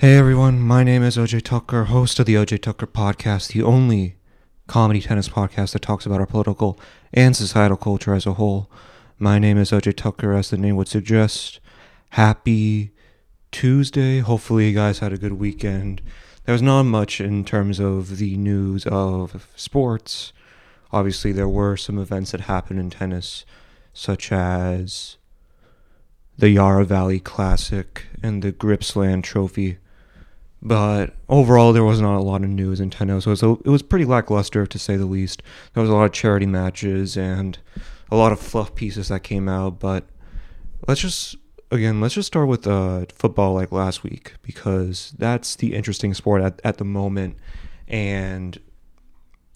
Hey everyone, my name is Ajay Thakkar, host of the Ajay Thakkar podcast, the only comedy tennis podcast that talks about our political and societal culture as a whole. My name is Ajay Thakkar, as the name would suggest. Happy Tuesday. Hopefully, you guys had a good weekend. There was not much in terms of the news of sports. Obviously, there were some events that happened in tennis, such as the Yarra Valley Classic and the Gippsland Trophy but overall, there was not a lot of news in tennis. So it was, it was pretty lackluster, to say the least. There was a lot of charity matches and a lot of fluff pieces that came out. But let's just, again, let's just start with uh, football like last week because that's the interesting sport at, at the moment. And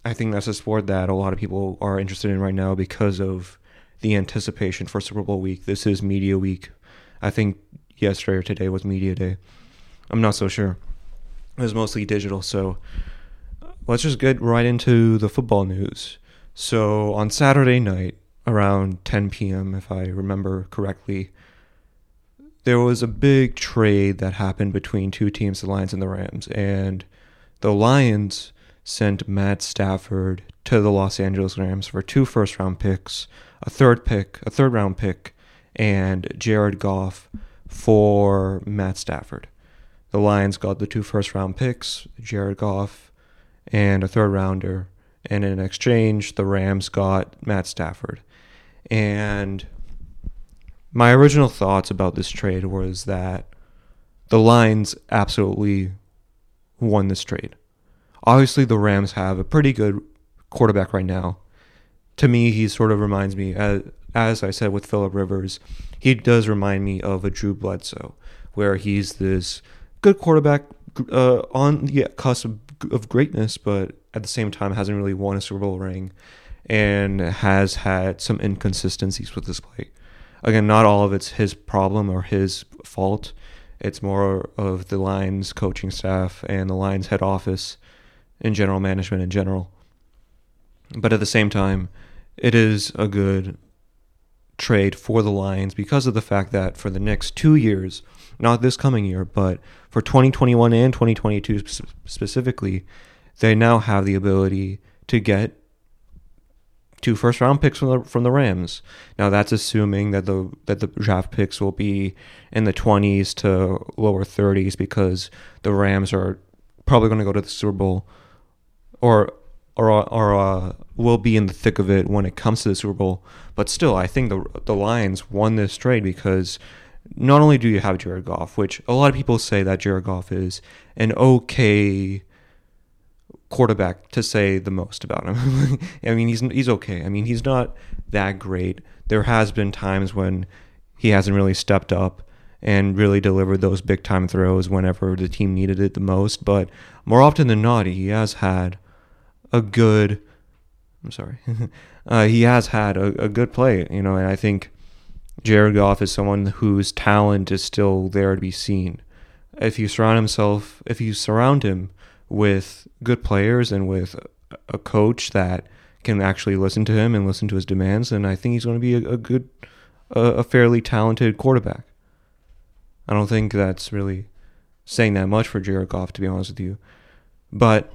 I think that's a sport that a lot of people are interested in right now because of the anticipation for Super Bowl week. This is media week. I think yesterday or today was media day. I'm not so sure. It was mostly digital. So let's just get right into the football news. So on Saturday night, around 10 p.m., if I remember correctly, there was a big trade that happened between two teams, the Lions and the Rams. And the Lions sent Matt Stafford to the Los Angeles Rams for two first round picks, a third pick, a third round pick, and Jared Goff for Matt Stafford the Lions got the two first round picks, Jared Goff and a third rounder. And in exchange, the Rams got Matt Stafford. And my original thoughts about this trade was that the Lions absolutely won this trade. Obviously, the Rams have a pretty good quarterback right now. To me, he sort of reminds me, as, as I said with Philip Rivers, he does remind me of a Drew Bledsoe, where he's this good quarterback uh, on the cusp of greatness, but at the same time hasn't really won a Super Bowl ring and has had some inconsistencies with his play. Again, not all of it's his problem or his fault. It's more of the Lions coaching staff and the Lions head office and general management in general. But at the same time, it is a good trade for the Lions because of the fact that for the next two years, not this coming year, but for 2021 and 2022 specifically, they now have the ability to get two first round picks from the from the Rams. Now that's assuming that the that the draft picks will be in the 20s to lower 30s because the Rams are probably going to go to the Super Bowl or or or uh, will be in the thick of it when it comes to the Super Bowl. But still, I think the the Lions won this trade because not only do you have Jared Goff, which a lot of people say that Jared Goff is an okay quarterback to say the most about him. I mean, he's he's okay. I mean, he's not that great. There has been times when he hasn't really stepped up and really delivered those big time throws whenever the team needed it the most, but more often than not, he has had a good I'm sorry. uh, he has had a, a good play, you know, and I think Jared Goff is someone whose talent is still there to be seen. If you surround himself, if you surround him with good players and with a coach that can actually listen to him and listen to his demands, then I think he's going to be a, a good, a, a fairly talented quarterback. I don't think that's really saying that much for Jared Goff, to be honest with you. But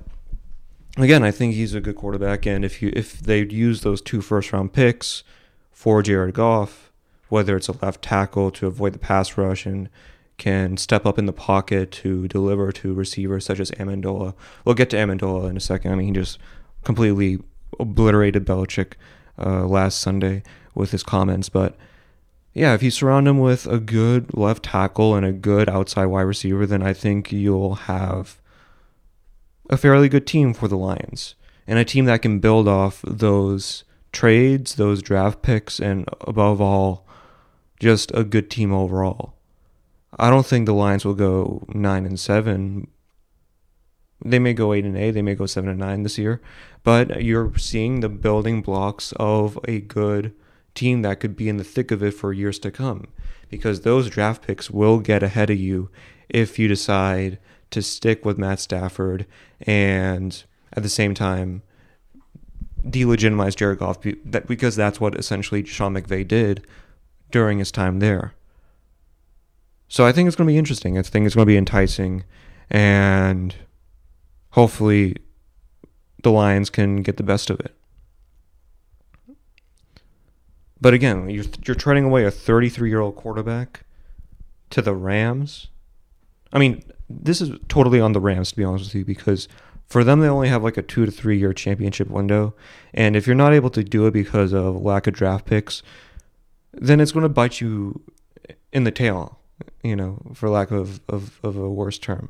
again, I think he's a good quarterback, and if you if they use those two first round picks for Jared Goff, whether it's a left tackle to avoid the pass rush and can step up in the pocket to deliver to receivers such as Amendola. We'll get to Amendola in a second. I mean, he just completely obliterated Belichick uh, last Sunday with his comments. But yeah, if you surround him with a good left tackle and a good outside wide receiver, then I think you'll have a fairly good team for the Lions and a team that can build off those trades, those draft picks, and above all, just a good team overall. I don't think the Lions will go nine and seven. They may go eight and eight. They may go seven and nine this year, but you're seeing the building blocks of a good team that could be in the thick of it for years to come. Because those draft picks will get ahead of you if you decide to stick with Matt Stafford and at the same time delegitimize Jared Goff because that's what essentially Sean McVay did during his time there. So I think it's going to be interesting. I think it's going to be enticing, and hopefully, the Lions can get the best of it. But again, you're you're trading away a 33 year old quarterback to the Rams. I mean, this is totally on the Rams to be honest with you, because for them they only have like a two to three year championship window, and if you're not able to do it because of lack of draft picks, then it's going to bite you in the tail, you know, for lack of of, of a worse term.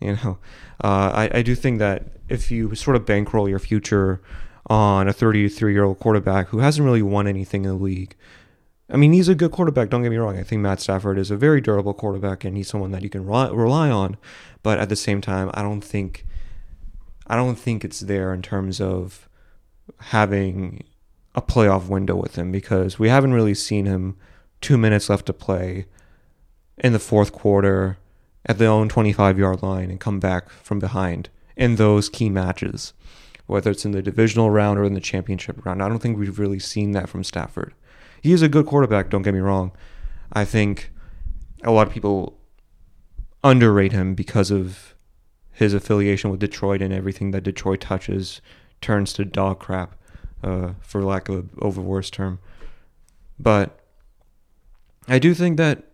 You know, uh, I I do think that if you sort of bankroll your future on a 33 year old quarterback who hasn't really won anything in the league. I mean, he's a good quarterback, don't get me wrong. I think Matt Stafford is a very durable quarterback and he's someone that you can rely on, but at the same time, I don't think I don't think it's there in terms of having a playoff window with him because we haven't really seen him 2 minutes left to play in the fourth quarter at their own 25 yard line and come back from behind in those key matches whether it's in the divisional round or in the championship round. I don't think we've really seen that from Stafford. He is a good quarterback, don't get me wrong. I think a lot of people underrate him because of his affiliation with Detroit and everything that Detroit touches turns to dog crap, uh, for lack of a over worse term. But I do think that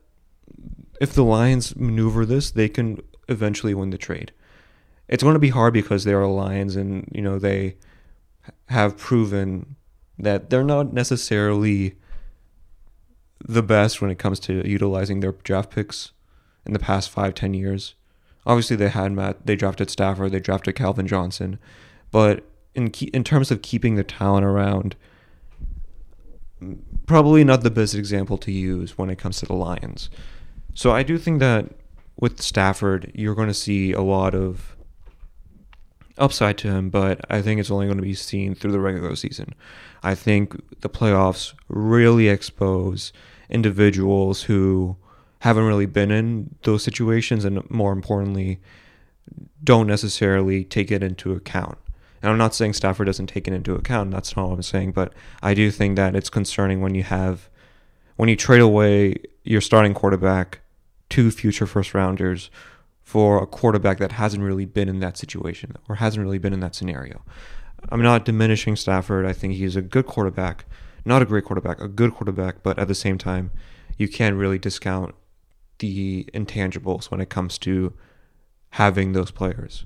if the Lions maneuver this, they can eventually win the trade it's going to be hard because they are Lions and you know they have proven that they're not necessarily the best when it comes to utilizing their draft picks in the past five ten years. Obviously, they had Matt. They drafted Stafford. They drafted Calvin Johnson, but in in terms of keeping the talent around, probably not the best example to use when it comes to the Lions. So I do think that with Stafford, you're going to see a lot of upside to him, but I think it's only going to be seen through the regular season. I think the playoffs really expose individuals who haven't really been in those situations and more importantly don't necessarily take it into account. And I'm not saying Stafford doesn't take it into account, that's not what I'm saying, but I do think that it's concerning when you have when you trade away your starting quarterback to future first rounders for a quarterback that hasn't really been in that situation or hasn't really been in that scenario. I'm not diminishing Stafford. I think he's a good quarterback, not a great quarterback, a good quarterback, but at the same time, you can't really discount the intangibles when it comes to having those players.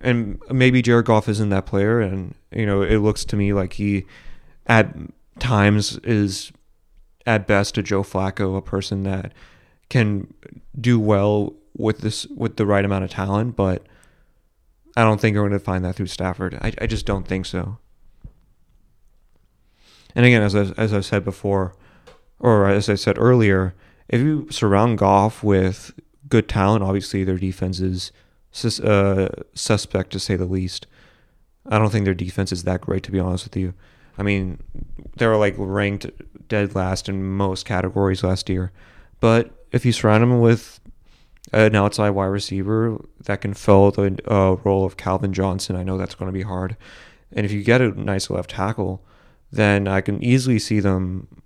And maybe Jared Goff isn't that player, and you know it looks to me like he, at times, is at best a Joe Flacco, a person that can do well with this with the right amount of talent, but I don't think we're going to find that through Stafford. I, I just don't think so. And again, as I, as I said before, or as I said earlier, if you surround Goff with good talent, obviously their defense is sus- uh, suspect to say the least. I don't think their defense is that great, to be honest with you. I mean, they were like ranked dead last in most categories last year. But if you surround them with an outside wide receiver that can fill the uh, role of Calvin Johnson. I know that's going to be hard. And if you get a nice left tackle, then I can easily see them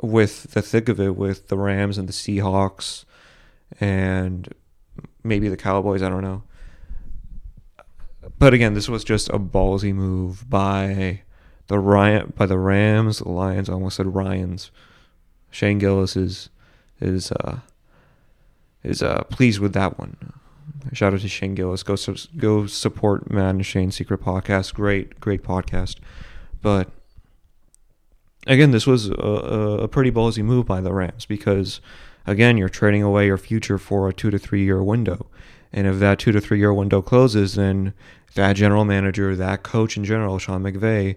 with the thick of it with the Rams and the Seahawks and maybe the Cowboys. I don't know. But again, this was just a ballsy move by the Ryan by the Rams, the Lions. I almost said Ryans. Shane Gillis is is uh, is uh, pleased with that one. Shout out to Shane Gillis. Go su- go support Matt and Shane's Secret Podcast. Great, great podcast. But again, this was a, a pretty ballsy move by the Rams because, again, you're trading away your future for a two to three year window. And if that two to three year window closes, then that general manager, that coach in general, Sean McVay,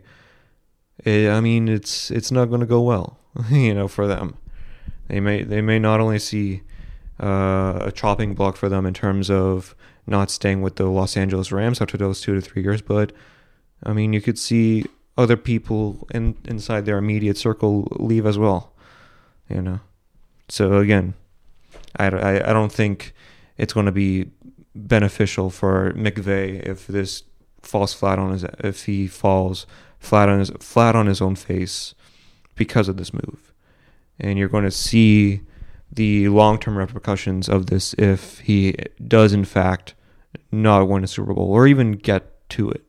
it, eh, I mean, it's it's not going to go well, you know, for them. They may they may not only see uh, a chopping block for them in terms of not staying with the Los Angeles Rams after those two to three years. But I mean, you could see other people in inside their immediate circle leave as well. You know, so again, I, I, I don't think it's going to be beneficial for McVay if this falls flat on his if he falls flat on his flat on his own face because of this move, and you're going to see the long term repercussions of this if he does, in fact, not win a Super Bowl or even get to it.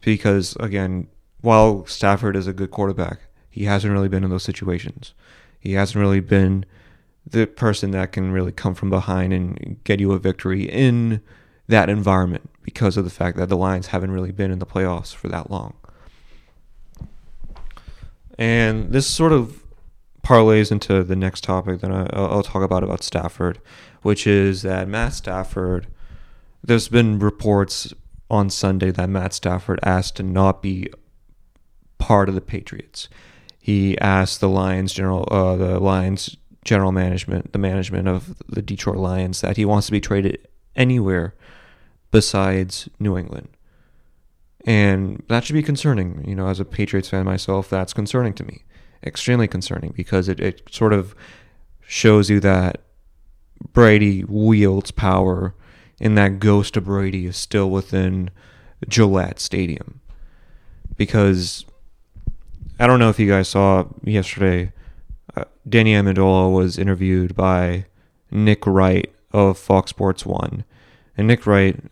Because, again, while Stafford is a good quarterback, he hasn't really been in those situations. He hasn't really been the person that can really come from behind and get you a victory in that environment because of the fact that the Lions haven't really been in the playoffs for that long. And this sort of parlays into the next topic that I, will talk about about Stafford, which is that Matt Stafford. There's been reports on Sunday that Matt Stafford asked to not be part of the Patriots. He asked the Lions general, uh, the Lions general management, the management of the Detroit Lions, that he wants to be traded anywhere besides New England. And that should be concerning. You know, as a Patriots fan myself, that's concerning to me. Extremely concerning because it, it sort of shows you that Brady wields power and that ghost of Brady is still within Gillette Stadium. Because I don't know if you guys saw yesterday, uh, Danny Amendola was interviewed by Nick Wright of Fox Sports One. And Nick Wright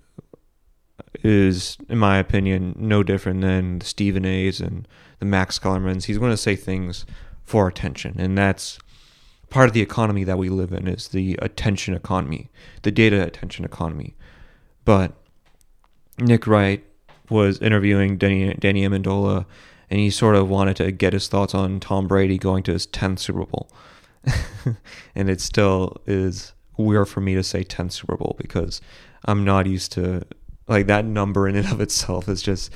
is, in my opinion, no different than the Stephen A's and the Max Kellermans. He's going to say things for attention, and that's part of the economy that we live in is the attention economy, the data attention economy. But Nick Wright was interviewing Danny, Danny Amendola, and he sort of wanted to get his thoughts on Tom Brady going to his 10th Super Bowl. and it still is weird for me to say 10th Super Bowl because I'm not used to like that number in and of itself is just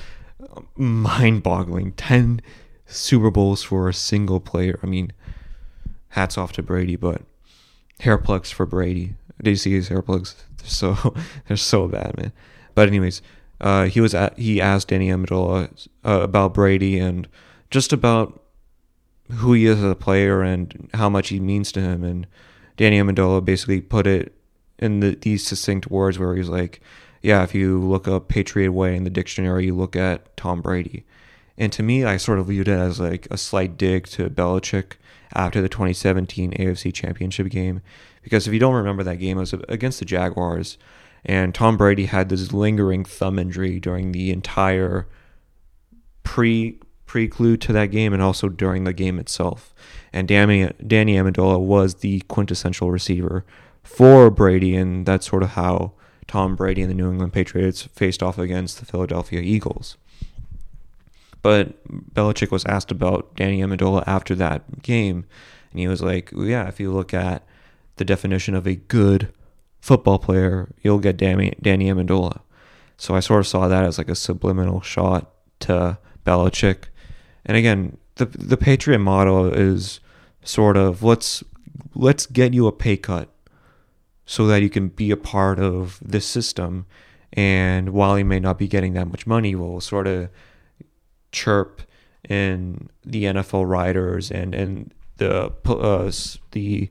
mind-boggling. Ten Super Bowls for a single player. I mean, hats off to Brady, but hair plugs for Brady. Did you see his hair plugs? They're so they're so bad, man. But anyways, uh, he was at, he asked Danny Amendola uh, about Brady and just about who he is as a player and how much he means to him. And Danny Amendola basically put it in the, these succinct words where he's like, yeah, if you look up Patriot Way in the dictionary, you look at Tom Brady. And to me, I sort of viewed it as like a slight dig to Belichick after the 2017 AFC Championship game. Because if you don't remember that game, it was against the Jaguars. And Tom Brady had this lingering thumb injury during the entire pre prelude to that game and also during the game itself. And Danny, Danny Amendola was the quintessential receiver for Brady, and that's sort of how Tom Brady and the New England Patriots faced off against the Philadelphia Eagles. But Belichick was asked about Danny Amendola after that game, and he was like, "Yeah, if you look at the definition of a good football player, you'll get Danny, Danny Amendola." So I sort of saw that as like a subliminal shot to Belichick. And again, the the Patriot model is sort of let's let's get you a pay cut so that you can be a part of this system. And while he may not be getting that much money, you will sort of chirp in the NFL writers and and the uh, the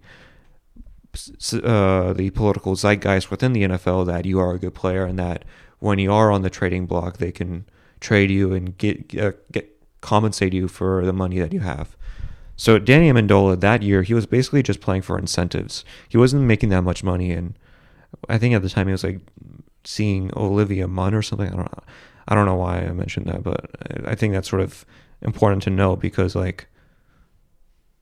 uh, the political zeitgeist within the NFL that you are a good player and that when you are on the trading block, they can trade you and get uh, get compensate you for the money that you have. So Danny Amendola that year, he was basically just playing for incentives. He wasn't making that much money, and I think at the time he was like seeing Olivia Munn or something. I don't know. I don't know why I mentioned that, but I think that's sort of important to know because like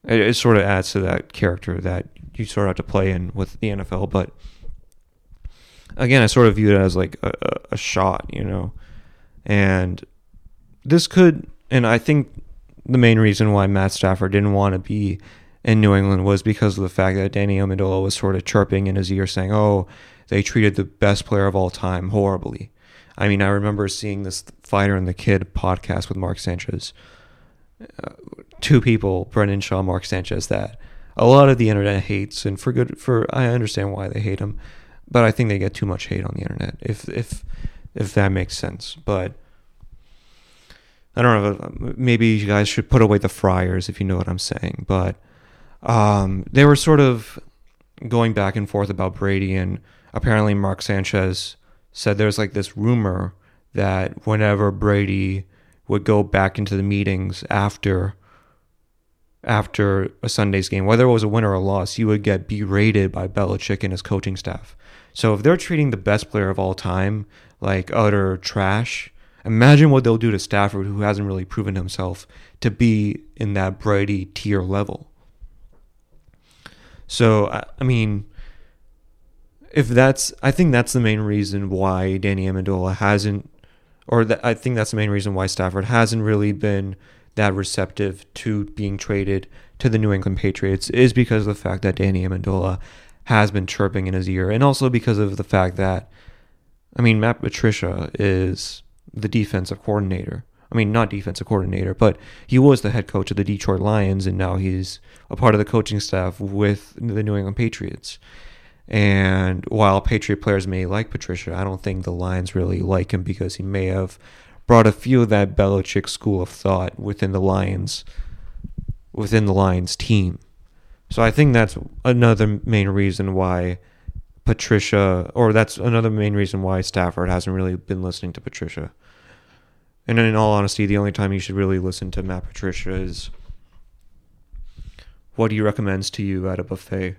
it, it sort of adds to that character that you sort of have to play in with the NFL. But again, I sort of view it as like a, a shot, you know, and this could, and I think the main reason why Matt Stafford didn't want to be in New England was because of the fact that Danny Amendola was sort of chirping in his ear saying, "Oh, they treated the best player of all time horribly." I mean, I remember seeing this Fighter and the Kid podcast with Mark Sanchez. Uh, two people, Brendan Schaub, Mark Sanchez, that a lot of the internet hates, and for good, for I understand why they hate him, but I think they get too much hate on the internet. If if if that makes sense, but I don't know. Maybe you guys should put away the fryers if you know what I'm saying. But um, they were sort of going back and forth about Brady, and apparently Mark Sanchez said there's like this rumor that whenever Brady would go back into the meetings after after a Sunday's game, whether it was a win or a loss, you would get berated by Belichick and his coaching staff. So if they're treating the best player of all time like utter trash, imagine what they'll do to Stafford, who hasn't really proven himself to be in that Brady tier level. So I mean, if that's, I think that's the main reason why Danny Amendola hasn't, or that I think that's the main reason why Stafford hasn't really been that receptive to being traded to the New England Patriots is because of the fact that Danny Amendola has been chirping in his ear, and also because of the fact that, I mean, Matt Patricia is the defensive coordinator. I mean, not defensive coordinator, but he was the head coach of the Detroit Lions, and now he's a part of the coaching staff with the New England Patriots. And while Patriot players may like Patricia, I don't think the Lions really like him because he may have brought a few of that Belichick school of thought within the Lions, within the Lions team. So I think that's another main reason why Patricia, or that's another main reason why Stafford hasn't really been listening to Patricia. And in all honesty, the only time you should really listen to Matt Patricia is what he recommends to you at a buffet.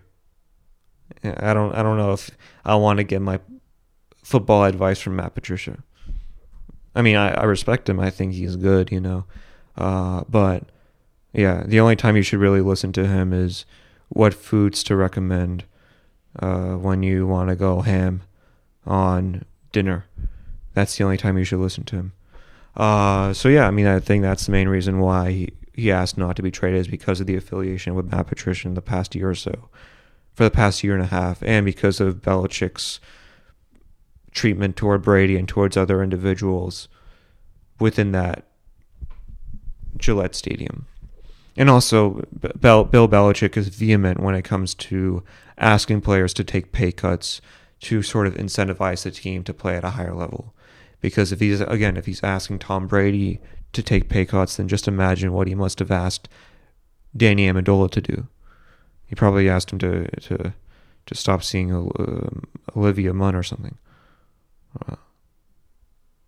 I don't I don't know if I want to get my football advice from Matt Patricia. I mean, I, I respect him. I think he's good, you know. Uh, but yeah, the only time you should really listen to him is what foods to recommend uh, when you want to go ham on dinner. That's the only time you should listen to him. Uh, so yeah, I mean, I think that's the main reason why he, he asked not to be traded is because of the affiliation with Matt Patricia in the past year or so, for the past year and a half, and because of Belichick's treatment toward Brady and towards other individuals within that Gillette Stadium. And also, Bill Belichick is vehement when it comes to asking players to take pay cuts to sort of incentivize the team to play at a higher level. Because if he's, again, if he's asking Tom Brady to take pay cuts, then just imagine what he must have asked Danny Amendola to do. He probably asked him to, to, to stop seeing uh, Olivia Munn or something.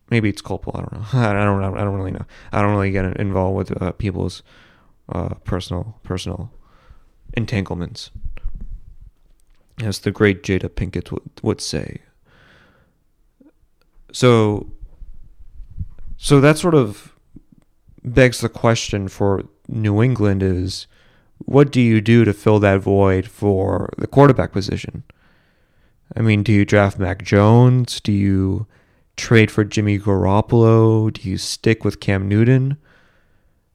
Maybe it's culpable. I don't know. I don't. I don't really know. I don't really get involved with uh, people's uh, personal personal entanglements, as the great Jada Pinkett would, would say. So, so that sort of begs the question for New England: is what do you do to fill that void for the quarterback position? I mean, do you draft Mac Jones? Do you trade for Jimmy Garoppolo? Do you stick with Cam Newton?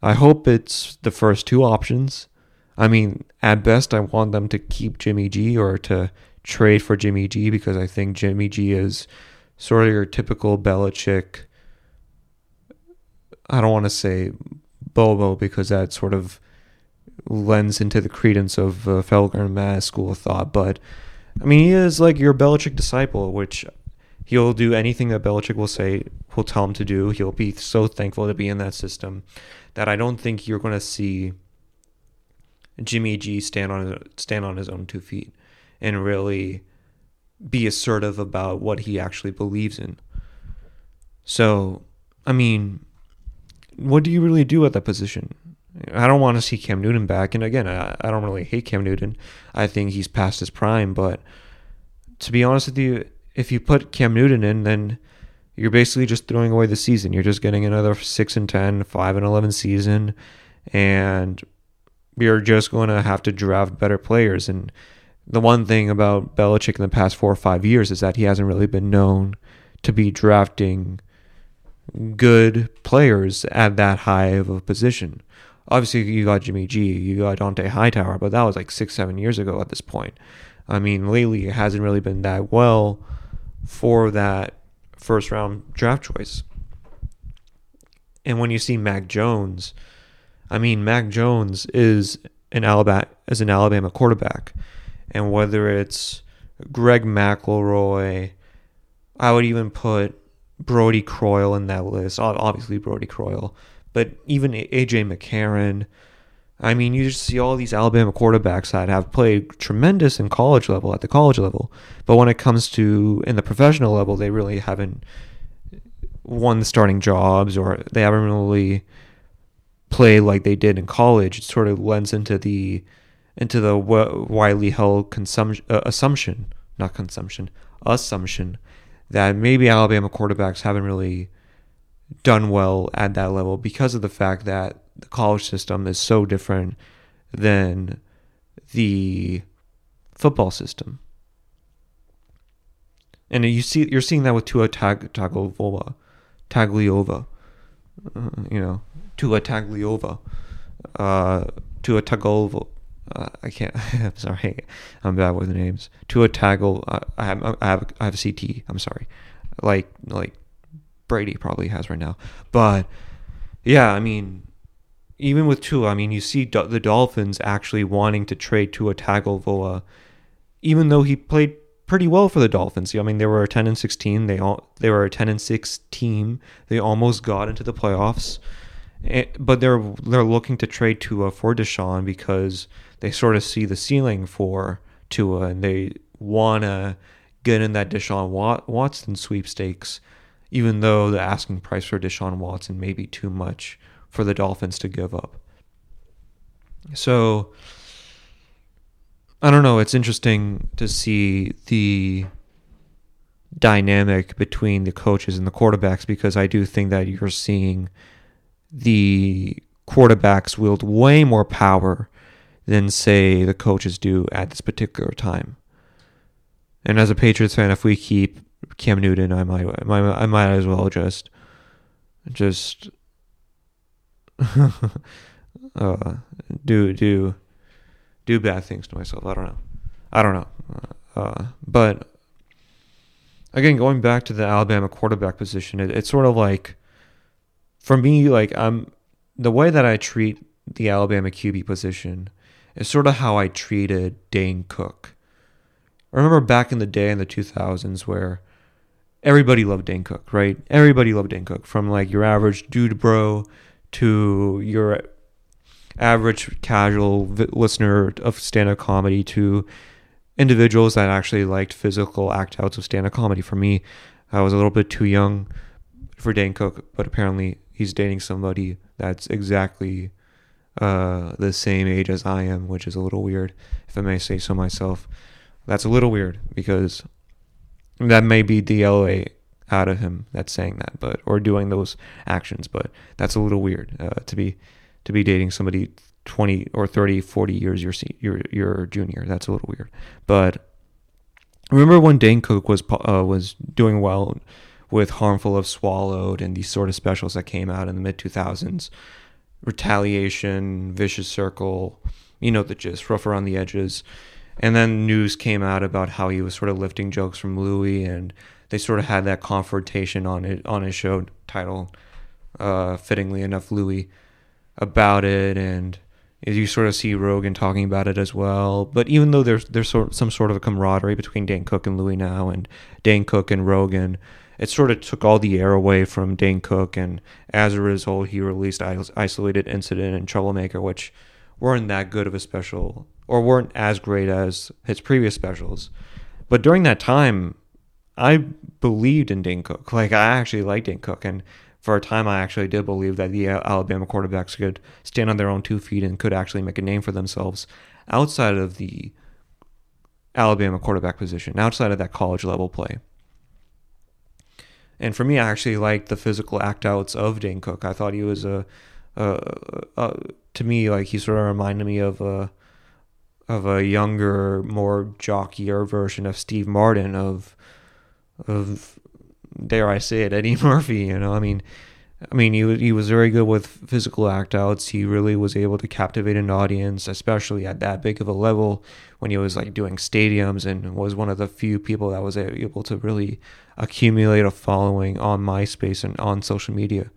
I hope it's the first two options. I mean, at best, I want them to keep Jimmy G or to trade for Jimmy G because I think Jimmy G is sort of your typical Belichick. I don't want to say Bobo because that sort of lends into the credence of uh, Felger and Mazz school of thought, but I mean, he is like your Belichick disciple, which he'll do anything that Belichick will say, will tell him to do. He'll be so thankful to be in that system that I don't think you're going to see Jimmy G stand on stand on his own two feet and really be assertive about what he actually believes in. So, I mean, what do you really do at that position? I don't want to see Cam Newton back. And again, I, I don't really hate Cam Newton. I think he's past his prime. But to be honest with you, if you put Cam Newton in, then you're basically just throwing away the season. You're just getting another 6 and 10, 5 and 11 season. And you're just going to have to draft better players. And the one thing about Belichick in the past four or five years is that he hasn't really been known to be drafting good players at that high of a position obviously you got Jimmy G, you got Dont'a Hightower, but that was like six, seven years ago at this point. I mean, lately it hasn't really been that well for that first round draft choice. And when you see Mac Jones, I mean, Mac Jones is an Alabama is an Alabama quarterback, and whether it's Greg McElroy, I would even put Brodie Croyle in that list. Obviously, Brodie Croyle but even AJ McCarron. I mean, you just see all these Alabama quarterbacks that have played tremendous in college level at the college level, but when it comes to in the professional level, they really haven't won the starting jobs or they haven't really play like they did in college, it sort of lends into the into the widely held consumption uh, assumption, not consumption, assumption that maybe Alabama quarterbacks haven't really done well at that level because of the fact that the college system is so different than the football system. And you see, you're seeing that with Tua Tag, Tagovailoa, Tagliova, uh, you know, Tua Tagliova, uh, Tua Tagovailoa. Uh, I can't. I'm sorry. I'm bad with names. Tua Tagle. Uh, I have. I have. I have a CT. I'm sorry. Like like Brady probably has right now. But yeah, I mean, even with Tua, I mean, you see the Dolphins actually wanting to trade Tua Tagovailoa, even though he played pretty well for the Dolphins. I mean, they were a 10 and 16. They all they were a 10 and 6 team. They almost got into the playoffs. Eh, but they're they're looking to trade Tua for Deshaun because they sort of see the ceiling for Tua and they want to get in that Deshaun Watson sweepstakes, even though the asking price for Deshaun Watson may be too much for the Dolphins to give up. So I don't know. It's interesting to see the dynamic between the coaches and the quarterbacks because I do think that you're seeing the quarterbacks wield way more power than, say, the coaches do at this particular time. And as a Patriots fan, if we keep Cam Newton, I might, I might, as well just, just, uh, do do do bad things to myself. I don't know. I don't know. Uh, but again, going back to the Alabama quarterback position, it, it's sort of like for me, like I'm the way that I treat the Alabama QB position is sort of how I treated Dane Cook. I remember back in the day in the 2000s where everybody loved Dane Cook, right? Everybody loved Dane Cook, from like your average dude bro to your average casual listener of stand-up comedy to individuals that actually liked physical act outs of stand-up comedy. For me, I was a little bit too young for Dane Cook, but apparently he's dating somebody that's exactly uh, the same age as I am, which is a little weird, if I may say so myself. That's a little weird because that may be the LA out of him that's saying that, but or doing those actions, but that's a little weird uh, to be to be dating somebody 20 or 30, 40 years your your your junior. That's a little weird. But remember when Dane Cook was uh, was doing well with Harmful If Swallowed and these sort of specials that came out in the mid 2000s, Retaliation, Vicious Circle, you know the gist, rough around the edges. And then news came out about how he was sort of lifting jokes from Louis, and they sort of had that confrontation on it on his show title, uh, fittingly enough, Louis about it, and you sort of see Rogan talking about it as well. But even though there's there's sort some sort of a camaraderie between Dan Cook and Louis now, and Dan Cook and Rogan, it sort of took all the air away from Dane Cook, and as a result, he released Isolated Incident and Troublemaker, which weren't that good of a special, or weren't as great as his previous specials. But during that time, I believed in Dane Cook. Like I actually liked Dane Cook, and for a time, I actually did believe that the Alabama quarterbacks could stand on their own two feet and could actually make a name for themselves outside of the Alabama quarterback position, outside of that college level play. And for me, I actually liked the physical act outs of Dane Cook. I thought he was a, a, a to me, like he sort of reminded me of a of a younger, more jockier version of Steve Martin of of dare I say it, Eddie Murphy. You know, I mean, I mean, he he was very good with physical act outs. He really was able to captivate an audience, especially at that big of a level when he was like doing stadiums and was one of the few people that was able to really accumulate a following on MySpace and on social media,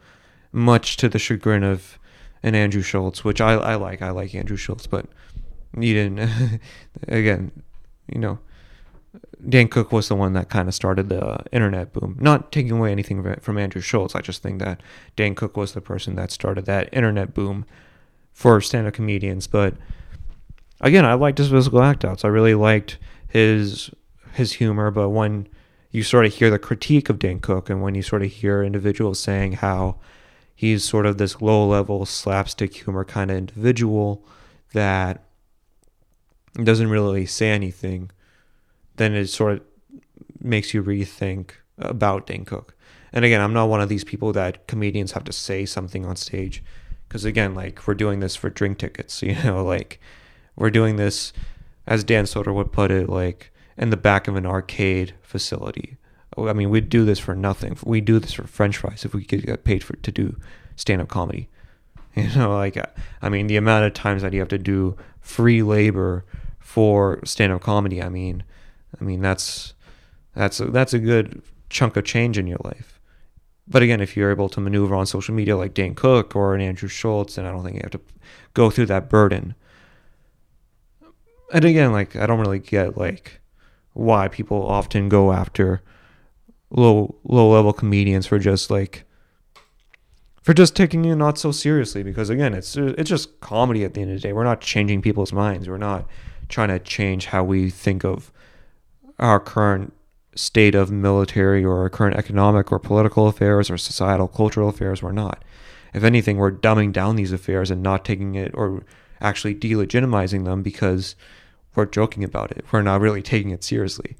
much to the chagrin of an Andrew Schulz, which I I like. I like Andrew Schulz, but he didn't. again, you know, Dan Cook was the one that kind of started the internet boom. Not taking away anything from Andrew Schulz, I just think that Dan Cook was the person that started that internet boom for stand-up comedians. But again, I liked his physical act outs. I really liked his his humor. But when you sort of hear the critique of Dan Cook, and when you sort of hear individuals saying how he's sort of this low level slapstick humor kind of individual that doesn't really say anything, then it sort of makes you rethink about Dane Cook. And again, I'm not one of these people that comedians have to say something on stage. Because again, like we're doing this for drink tickets, you know, like we're doing this, as Dan Soder would put it, like in the back of an arcade facility. Oh, I mean, we'd do this for nothing. We'd do this for French fries if we could get paid for to do stand up comedy. You know, like I mean, the amount of times that you have to do free labor for stand up comedy. I mean, I mean that's that's a, that's a good chunk of change in your life. But again, if you're able to maneuver on social media like Dan Cook or an Andrew Schulz, then I don't think you have to go through that burden. And again, like I don't really get like why people often go after low low level comedians for just like for just taking it not so seriously because again it's it's just comedy at the end of the day we're not changing people's minds we're not trying to change how we think of our current state of military or our current economic or political affairs or societal cultural affairs we're not. If anything we're dumbing down these affairs and not taking it or actually delegitimizing them because we're joking about it. We're not really taking it seriously.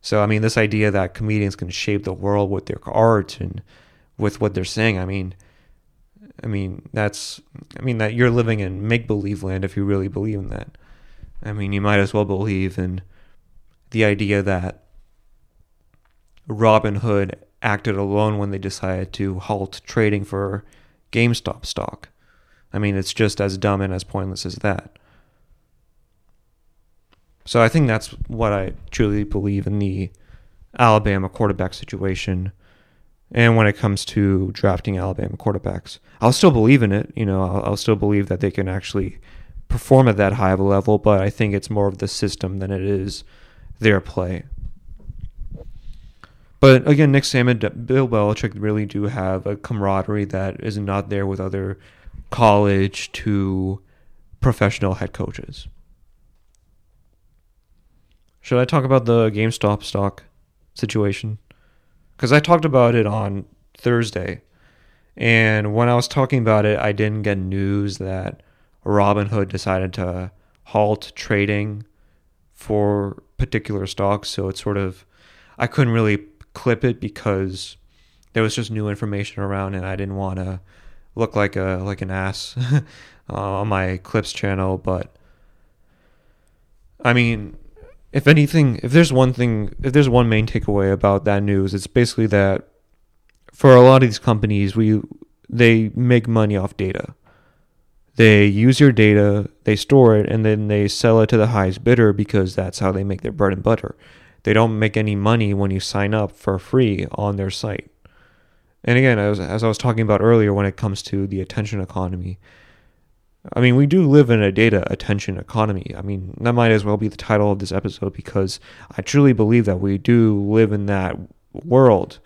So i mean this idea that comedians can shape the world with their art and with what they're saying i mean I mean, that's I mean that you're living in make believe land if you really believe in that. I mean, you might as well believe in the idea that Robinhood acted alone when they decided to halt trading for GameStop stock. I mean, it's just as dumb and as pointless as that. So I think that's what I truly believe in the Alabama quarterback situation and when it comes to drafting Alabama quarterbacks. I'll still believe in it. You know, I'll, I'll, still believe that they can actually perform at that high of a level, but I think it's more of the system than it is their play. But again, Nick Saban, Bill Belichick really do have a camaraderie that is not there with other college to professional head coaches. Should I talk about the GameStop stock situation? because I talked about it on Thursday, and when I was talking about it, I didn't get news that Robinhood decided to halt trading for particular stocks. So it's sort of I couldn't really clip it because there was just new information around, and I didn't want to look like a like an ass uh, on my clips channel. But I mean, if anything, if there's one thing, if there's one main takeaway about that news, it's basically that for a lot of these companies, we they make money off data. They use your data, they store it, and then they sell it to the highest bidder because that's how they make their bread and butter. They don't make any money when you sign up for free on their site. And again, as, as I was talking about earlier, when it comes to the attention economy, I mean, we do live in a data attention economy. I mean, that might as well be the title of this episode because I truly believe that we do live in that world.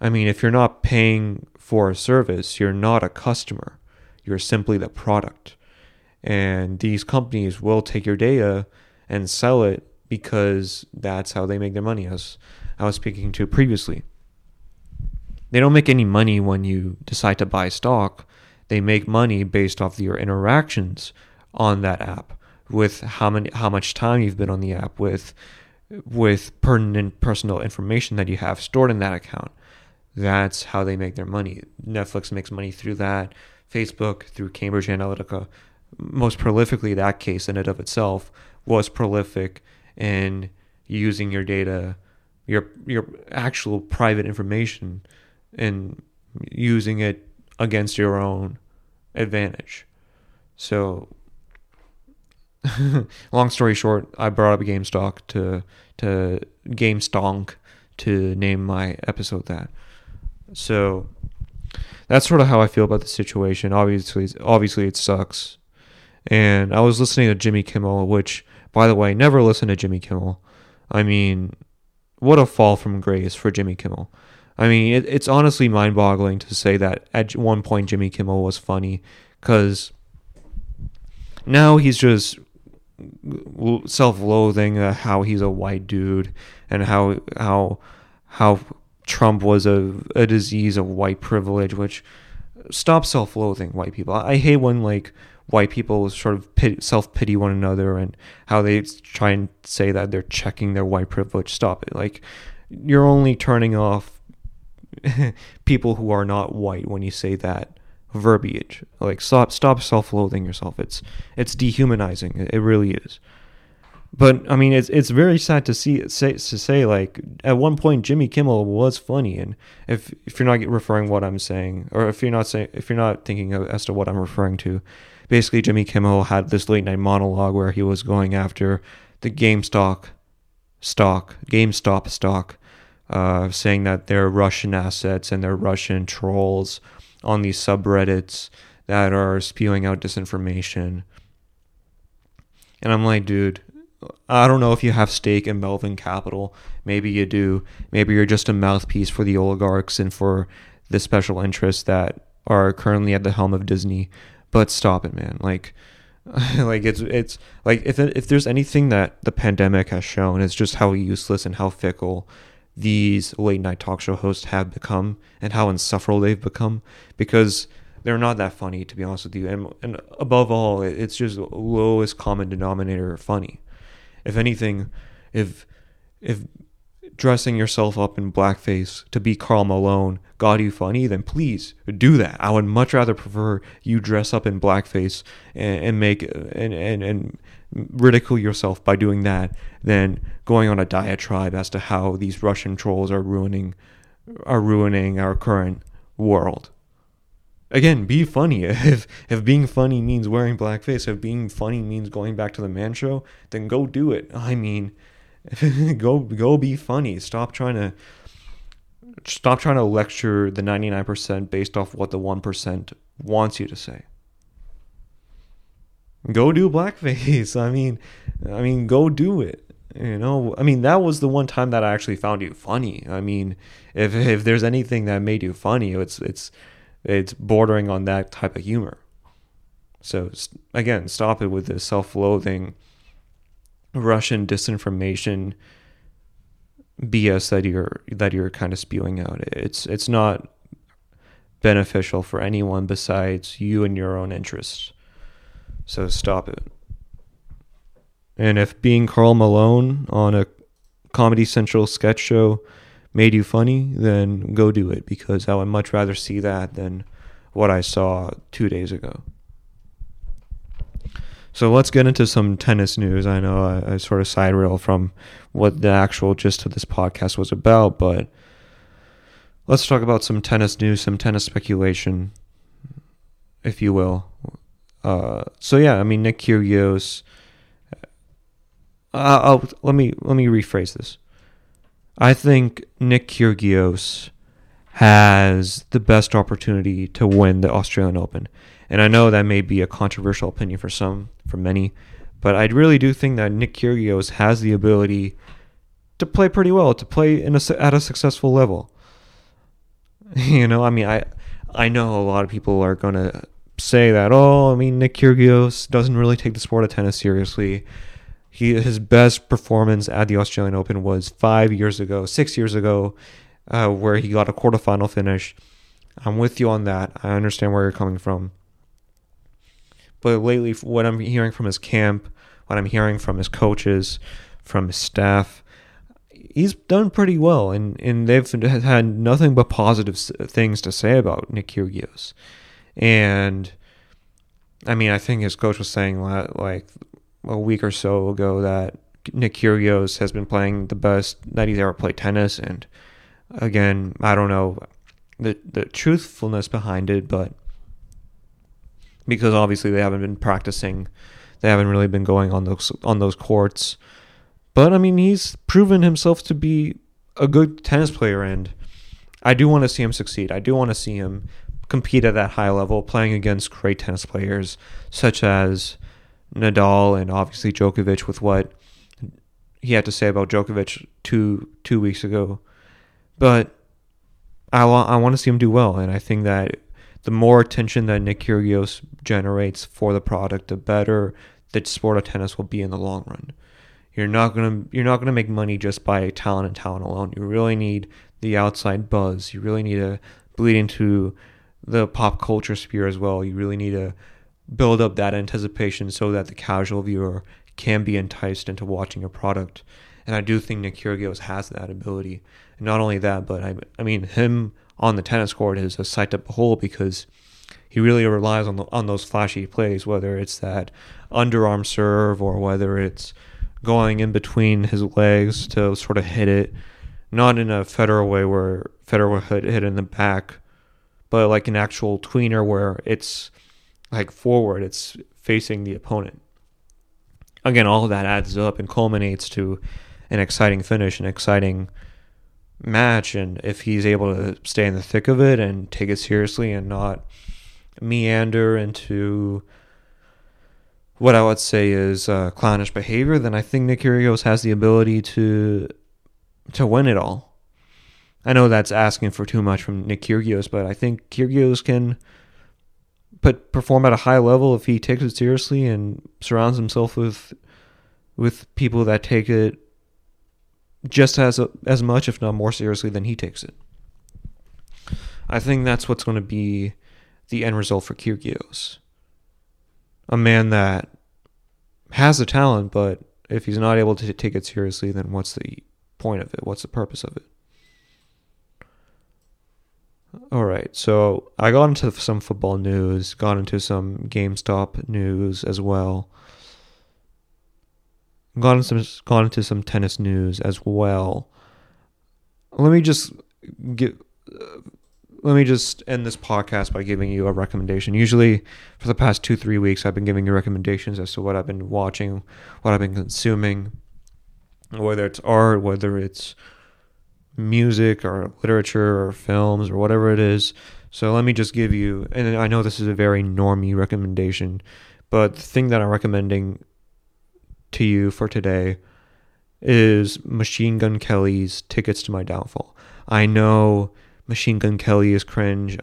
I mean, if you're not paying for a service, you're not a customer. You're simply the product. And these companies will take your data and sell it because that's how they make their money, as I was speaking to previously. They don't make any money when you decide to buy stock they make money based off your interactions on that app with how many how much time you've been on the app with with pertinent personal information that you have stored in that account that's how they make their money netflix makes money through that facebook through cambridge analytica most prolifically that case in and of itself was prolific in using your data your your actual private information and using it against your own advantage. So, long story short, I brought up GameStop to to GameStonk to name my episode that. So that's sort of how I feel about the situation. Obviously, obviously it sucks. And I was listening to Jimmy Kimmel, which, by the way, never listen to Jimmy Kimmel. I mean, what a fall from grace for Jimmy Kimmel. I mean, it, it's honestly mind boggling to say that at one point Jimmy Kimmel was funny because now he's just self-loathing uh, how he's a white dude and how how how Trump was a, a disease of white privilege, which stop self-loathing white people. I hate when like white people sort of pit, self-pity one another and how they try and say that they're checking their white privilege. Stop it. Like you're only turning off people who are not white when you say that verbiage. Like stop stop self-loathing yourself. It's it's dehumanizing. It really is. But I mean, it's it's very sad to see say to say like at one point Jimmy Kimmel was funny, and if if you're not referring what I'm saying, or if you're not saying if you're not thinking of, as to what I'm referring to, basically Jimmy Kimmel had this late night monologue where he was going after the GameStop stock, GameStop stock, uh, saying that they're Russian assets and they're Russian trolls on these subreddits that are spewing out disinformation. And I'm like, dude, I don't know if you have stake in Melvin Capital. Maybe you do. Maybe you're just a mouthpiece for the oligarchs and for the special interests that are currently at the helm of Disney. But stop it, man. Like, like it's it's like if if there's anything that the pandemic has shown, it's just how useless and how fickle these late night talk show hosts have become and how insufferable they've become because they're not that funny to be honest with you and and above all it's just lowest common denominator funny if anything, if if dressing yourself up in blackface to be Karl Malone got you funny, then please do that. I would much rather prefer you dress up in blackface and, and make and, and and ridicule yourself by doing that than going on a diatribe as to how these Russian trolls are ruining are ruining our current world again, be funny. If if being funny means wearing blackface, if being funny means going back to the man show, then go do it. I mean, go go be funny. Stop trying to stop trying to lecture the 99% based off what the 1% wants you to say. Go do blackface. I mean, I mean, go do it. You know, I mean, that was the one time that I actually found you funny. I mean, if if there's anything that made you funny, it's it's it's bordering on that type of humor. So again, stop it with this self-loathing Russian disinformation BS that you're that you're kind of spewing out. It's it's not beneficial for anyone besides you and your own interests. So stop it. And if being Karl Malone on a Comedy Central sketch show made you funny, then go do it because I would much rather see that than what I saw two days ago. So let's get into some tennis news. I know I, I sort of side rail from what the actual gist of this podcast was about, but let's talk about some tennis news, some tennis speculation, if you will. Uh, so yeah, I mean Nick Kyrgios. Uh, let me let me rephrase this. I think Nick Kyrgios has the best opportunity to win the Australian Open. And I know that may be a controversial opinion for some, for many, but I really do think that Nick Kyrgios has the ability to play pretty well, to play a, at a successful level. You know, I mean, I I know a lot of people are going to say that, oh, I mean, Nick Kyrgios doesn't really take the sport of tennis seriously. He his best performance at the Australian Open was five years ago, six years ago, uh, where he got a quarterfinal finish. I'm with you on that. I understand where you're coming from. But lately, what I'm hearing from his camp, what I'm hearing from his coaches, from his staff, he's done pretty well, and, and they've had nothing but positive things to say about Nick Kyrgios. And I mean, I think his coach was saying like a week or so ago that Nick Kyrgios has been playing the best that he's ever played tennis, and again, I don't know the the truthfulness behind it, but because obviously they haven't been practicing, they haven't really been going on those on those courts. But I mean, he's proven himself to be a good tennis player, and I do want to see him succeed. I do want to see him compete at that high level, playing against great tennis players such as Nadal and obviously Djokovic with what he had to say about Djokovic two two weeks ago. But I want I want to see him do well, and I think that the more attention that Nick Kyrgios generates for the product, the better the sport of tennis will be in the long run. You're not gonna you're not gonna make money just by talent and talent alone. You really need the outside buzz. You really need to bleed into the pop culture sphere as well. You really need to build up that anticipation so that the casual viewer can be enticed into watching a product. And I do think Nick Kyrgios has that ability. And not only that, but I, I mean, him on the tennis court is a sight to behold because he really relies on the, on those flashy plays, whether it's that underarm serve or whether it's going in between his legs to sort of hit it, not in a Federer way where Federer hit hit in the back, but like an actual tweener where it's like forward, it's facing the opponent. Again, all of that adds up and culminates to an exciting finish, an exciting match. And if he's able to stay in the thick of it and take it seriously and not meander into what I would say is uh, clownish behavior, then I think Nick has the ability to to win it all. I know that's asking for too much from Nick Kyrgios, but I think Kyrgios can but perform at a high level if he takes it seriously and surrounds himself with with people that take it just as as much, if not more seriously than he takes it. I think that's what's going to be the end result for Kyrgios a man that has the talent, but if he's not able to take it seriously, then what's the point of it? What's the purpose of it? All right, so I got into some football news, got into some GameStop news as well. Got into some, got into some tennis news as well. Let me just get uh, let me just end this podcast by giving you a recommendation. Usually, for the past two, three weeks, I've been giving you recommendations as to what I've been watching, what I've been consuming, whether it's art, whether it's music or literature or films or whatever it is. So let me just give you, and I know this is a very normie recommendation, but the thing that I'm recommending to you for today is Machine Gun Kelly's Tickets to My Downfall. I know Machine Gun Kelly is cringe.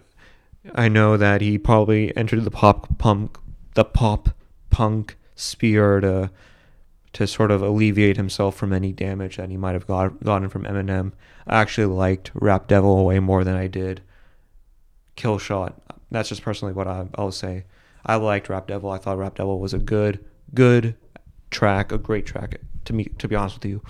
I know that he probably entered the pop punk the pop punk sphere to to sort of alleviate himself from any damage that he might have got, gotten from Eminem. I actually liked Rap Devil way more than I did Kill Shot. That's just personally what I, I'll say. I liked Rap Devil. I thought Rap Devil was a good, good track, a great track. To me, to be honest with you,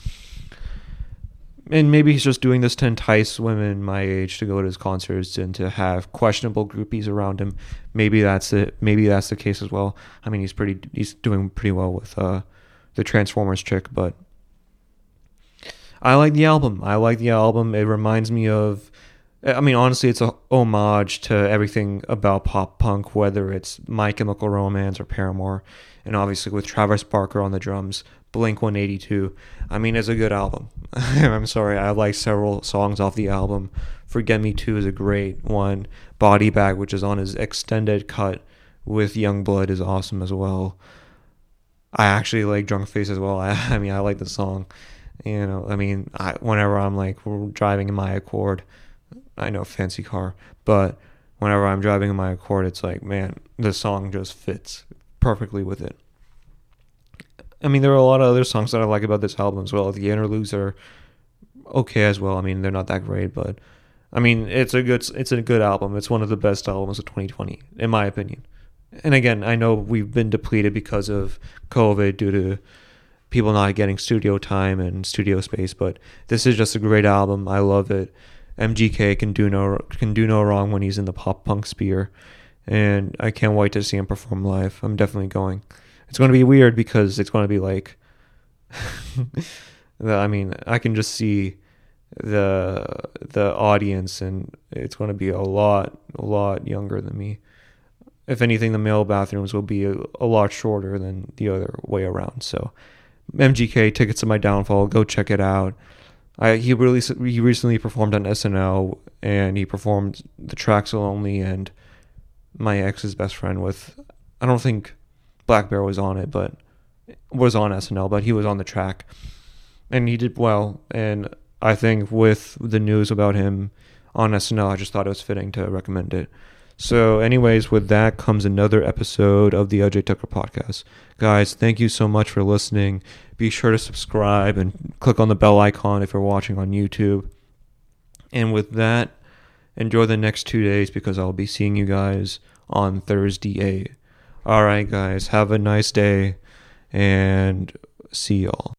and maybe he's just doing this to entice women my age to go to his concerts and to have questionable groupies around him. Maybe that's it. Maybe that's the case as well. I mean, he's pretty. He's doing pretty well with uh, the Transformers chick, but I like the album. I like the album. It reminds me of. I mean, honestly, it's a homage to everything about pop punk, whether it's My Chemical Romance or Paramore, and obviously with Travis Barker on the drums. Blink 182. I mean, it's a good album. I'm sorry, I like several songs off the album. Forget Me Too is a great one. Body Bag, which is on his extended cut with Yungblud, is awesome as well. I actually like Drunk Face as well. I, I mean, I like the song. You know, I mean, I, whenever I'm like driving in my Accord, I know fancy car, but whenever I'm driving in my Accord, it's like, man, the song just fits perfectly with it. I mean, there are a lot of other songs that I like about this album as well. The interludes are okay as well. I mean, they're not that great, but I mean, it's a good it's a good album. It's one of the best albums of 2020, in my opinion. And again, I know we've been depleted because of COVID due to people not getting studio time and studio space, but this is just a great album. I love it. MGK can do no can do no wrong when he's in the pop punk sphere, and I can't wait to see him perform live. I'm definitely going it's going to be weird because it's going to be like I mean, I can just see the the audience and it's going to be a lot a lot younger than me. If anything, the male bathrooms will be a, a lot shorter than the other way around. So, MGK tickets to my downfall. Go check it out. I, he really he recently performed on SNL and he performed the tracks only and my ex's best friend with I don't think blackbear was on it, but was on SNL, but he was on the track, and he did well. And I think with the news about him on SNL, I just thought it was fitting to recommend it. So, anyways, with that comes another episode of the Ajay Thakkar podcast. Guys, thank you so much for listening. Be sure to subscribe and click on the bell icon if you're watching on YouTube. And with that, enjoy the next two days because I'll be seeing you guys on Thursday. All right, guys, have a nice day and see y'all.